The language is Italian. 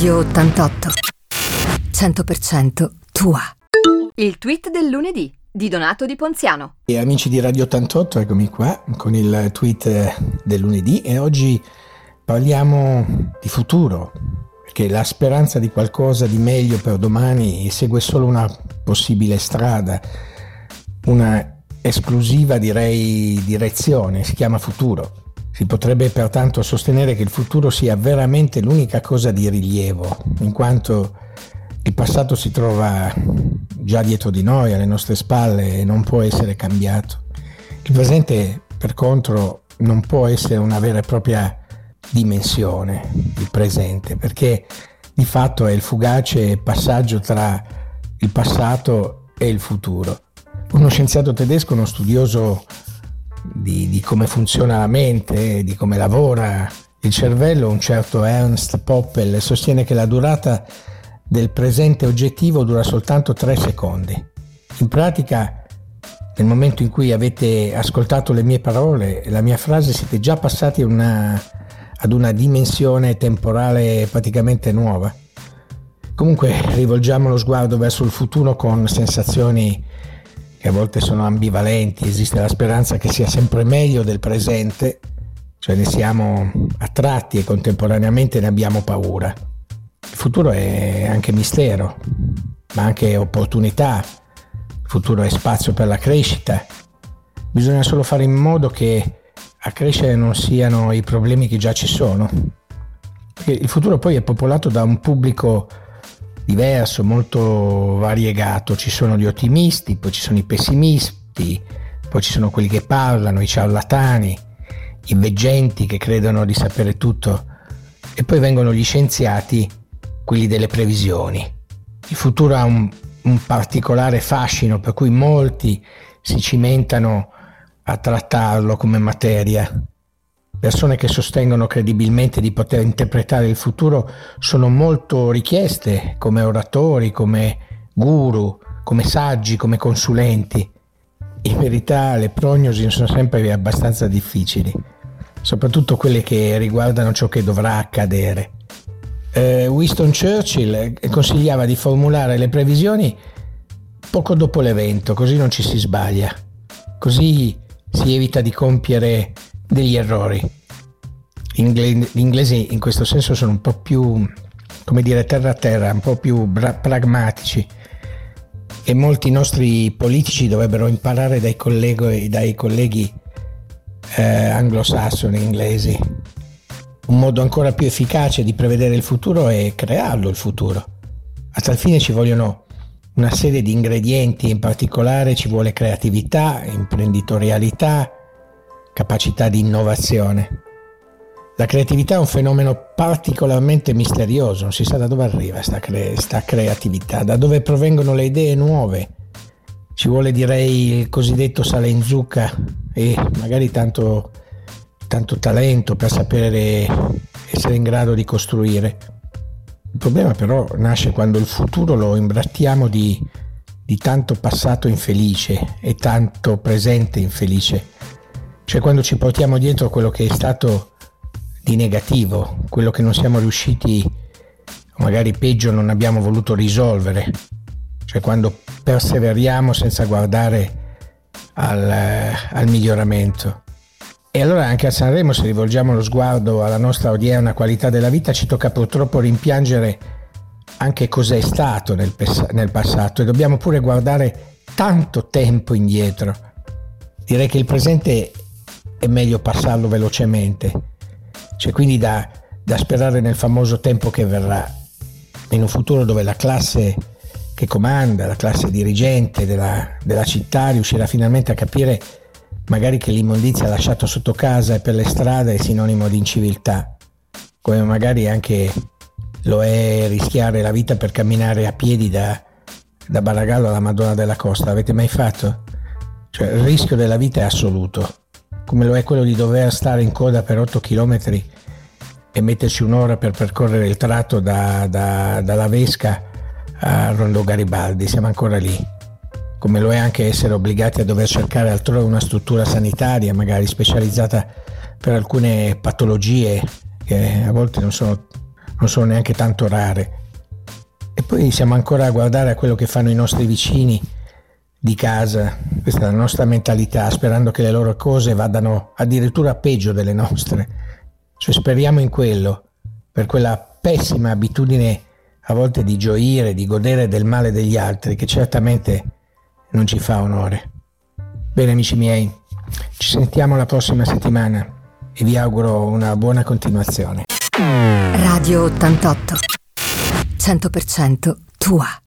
Radio 88. 100% tua. Il tweet del lunedì di Donato Di Ponziano. E amici di Radio 88, eccomi qua con il tweet del lunedì e oggi parliamo di futuro, perché la speranza di qualcosa di meglio per domani segue solo una possibile strada, una esclusiva direi direzione, si chiama futuro. Si potrebbe pertanto sostenere che il futuro sia veramente l'unica cosa di rilievo, in quanto il passato si trova già dietro di noi, alle nostre spalle e non può essere cambiato. Il presente, per contro, non può essere una vera e propria dimensione, il presente, perché di fatto è il fugace passaggio tra il passato e il futuro. Uno scienziato tedesco, uno studioso di, di come funziona la mente, di come lavora il cervello, un certo Ernst Poppel sostiene che la durata del presente oggettivo dura soltanto 3 secondi. In pratica, nel momento in cui avete ascoltato le mie parole la mia frase, siete già passati una, ad una dimensione temporale praticamente nuova. Comunque rivolgiamo lo sguardo verso il futuro con sensazioni che a volte sono ambivalenti, esiste la speranza che sia sempre meglio del presente, cioè ne siamo attratti e contemporaneamente ne abbiamo paura. Il futuro è anche mistero, ma anche opportunità, il futuro è spazio per la crescita. Bisogna solo fare in modo che a crescere non siano i problemi che già ci sono. Perché il futuro poi è popolato da un pubblico diverso, molto variegato. Ci sono gli ottimisti, poi ci sono i pessimisti, poi ci sono quelli che parlano, i ciarlatani, i veggenti che credono di sapere tutto e poi vengono gli scienziati, quelli delle previsioni. Il futuro ha un, un particolare fascino per cui molti si cimentano a trattarlo come materia persone che sostengono credibilmente di poter interpretare il futuro sono molto richieste come oratori, come guru, come saggi, come consulenti. In verità le prognosi sono sempre abbastanza difficili, soprattutto quelle che riguardano ciò che dovrà accadere. Eh, Winston Churchill consigliava di formulare le previsioni poco dopo l'evento, così non ci si sbaglia, così si evita di compiere degli errori. Gli inglesi in questo senso sono un po' più, come dire, terra a terra, un po' più bra- pragmatici e molti nostri politici dovrebbero imparare dai colleghi, dai colleghi eh, anglosassoni inglesi. Un modo ancora più efficace di prevedere il futuro è crearlo il futuro. A tal fine ci vogliono una serie di ingredienti, in particolare ci vuole creatività, imprenditorialità, capacità di innovazione. La creatività è un fenomeno particolarmente misterioso, non si sa da dove arriva questa cre- creatività, da dove provengono le idee nuove. Ci vuole direi il cosiddetto sale in zucca e magari tanto, tanto talento per sapere essere in grado di costruire. Il problema però nasce quando il futuro lo imbrattiamo di, di tanto passato infelice e tanto presente infelice cioè quando ci portiamo dietro quello che è stato di negativo, quello che non siamo riusciti, magari peggio non abbiamo voluto risolvere, cioè quando perseveriamo senza guardare al, al miglioramento. E allora anche a Sanremo se rivolgiamo lo sguardo alla nostra odierna qualità della vita ci tocca purtroppo rimpiangere anche cosa è stato nel, nel passato e dobbiamo pure guardare tanto tempo indietro. Direi che il presente è meglio passarlo velocemente. C'è quindi da, da sperare nel famoso tempo che verrà, in un futuro dove la classe che comanda, la classe dirigente della, della città riuscirà finalmente a capire magari che l'immondizia lasciata sotto casa e per le strade è sinonimo di inciviltà, come magari anche lo è rischiare la vita per camminare a piedi da, da Baragallo alla Madonna della Costa. L'avete mai fatto? Cioè il rischio della vita è assoluto come lo è quello di dover stare in coda per 8 km e metterci un'ora per percorrere il tratto da, da, dalla Vesca a Rondo Garibaldi, siamo ancora lì. Come lo è anche essere obbligati a dover cercare altrove una struttura sanitaria, magari specializzata per alcune patologie che a volte non sono non sono neanche tanto rare. E poi siamo ancora a guardare a quello che fanno i nostri vicini di casa, questa è la nostra mentalità, sperando che le loro cose vadano addirittura peggio delle nostre. Cioè speriamo in quello, per quella pessima abitudine a volte di gioire, di godere del male degli altri, che certamente non ci fa onore. Bene amici miei, ci sentiamo la prossima settimana e vi auguro una buona continuazione. Radio 88 100% tua.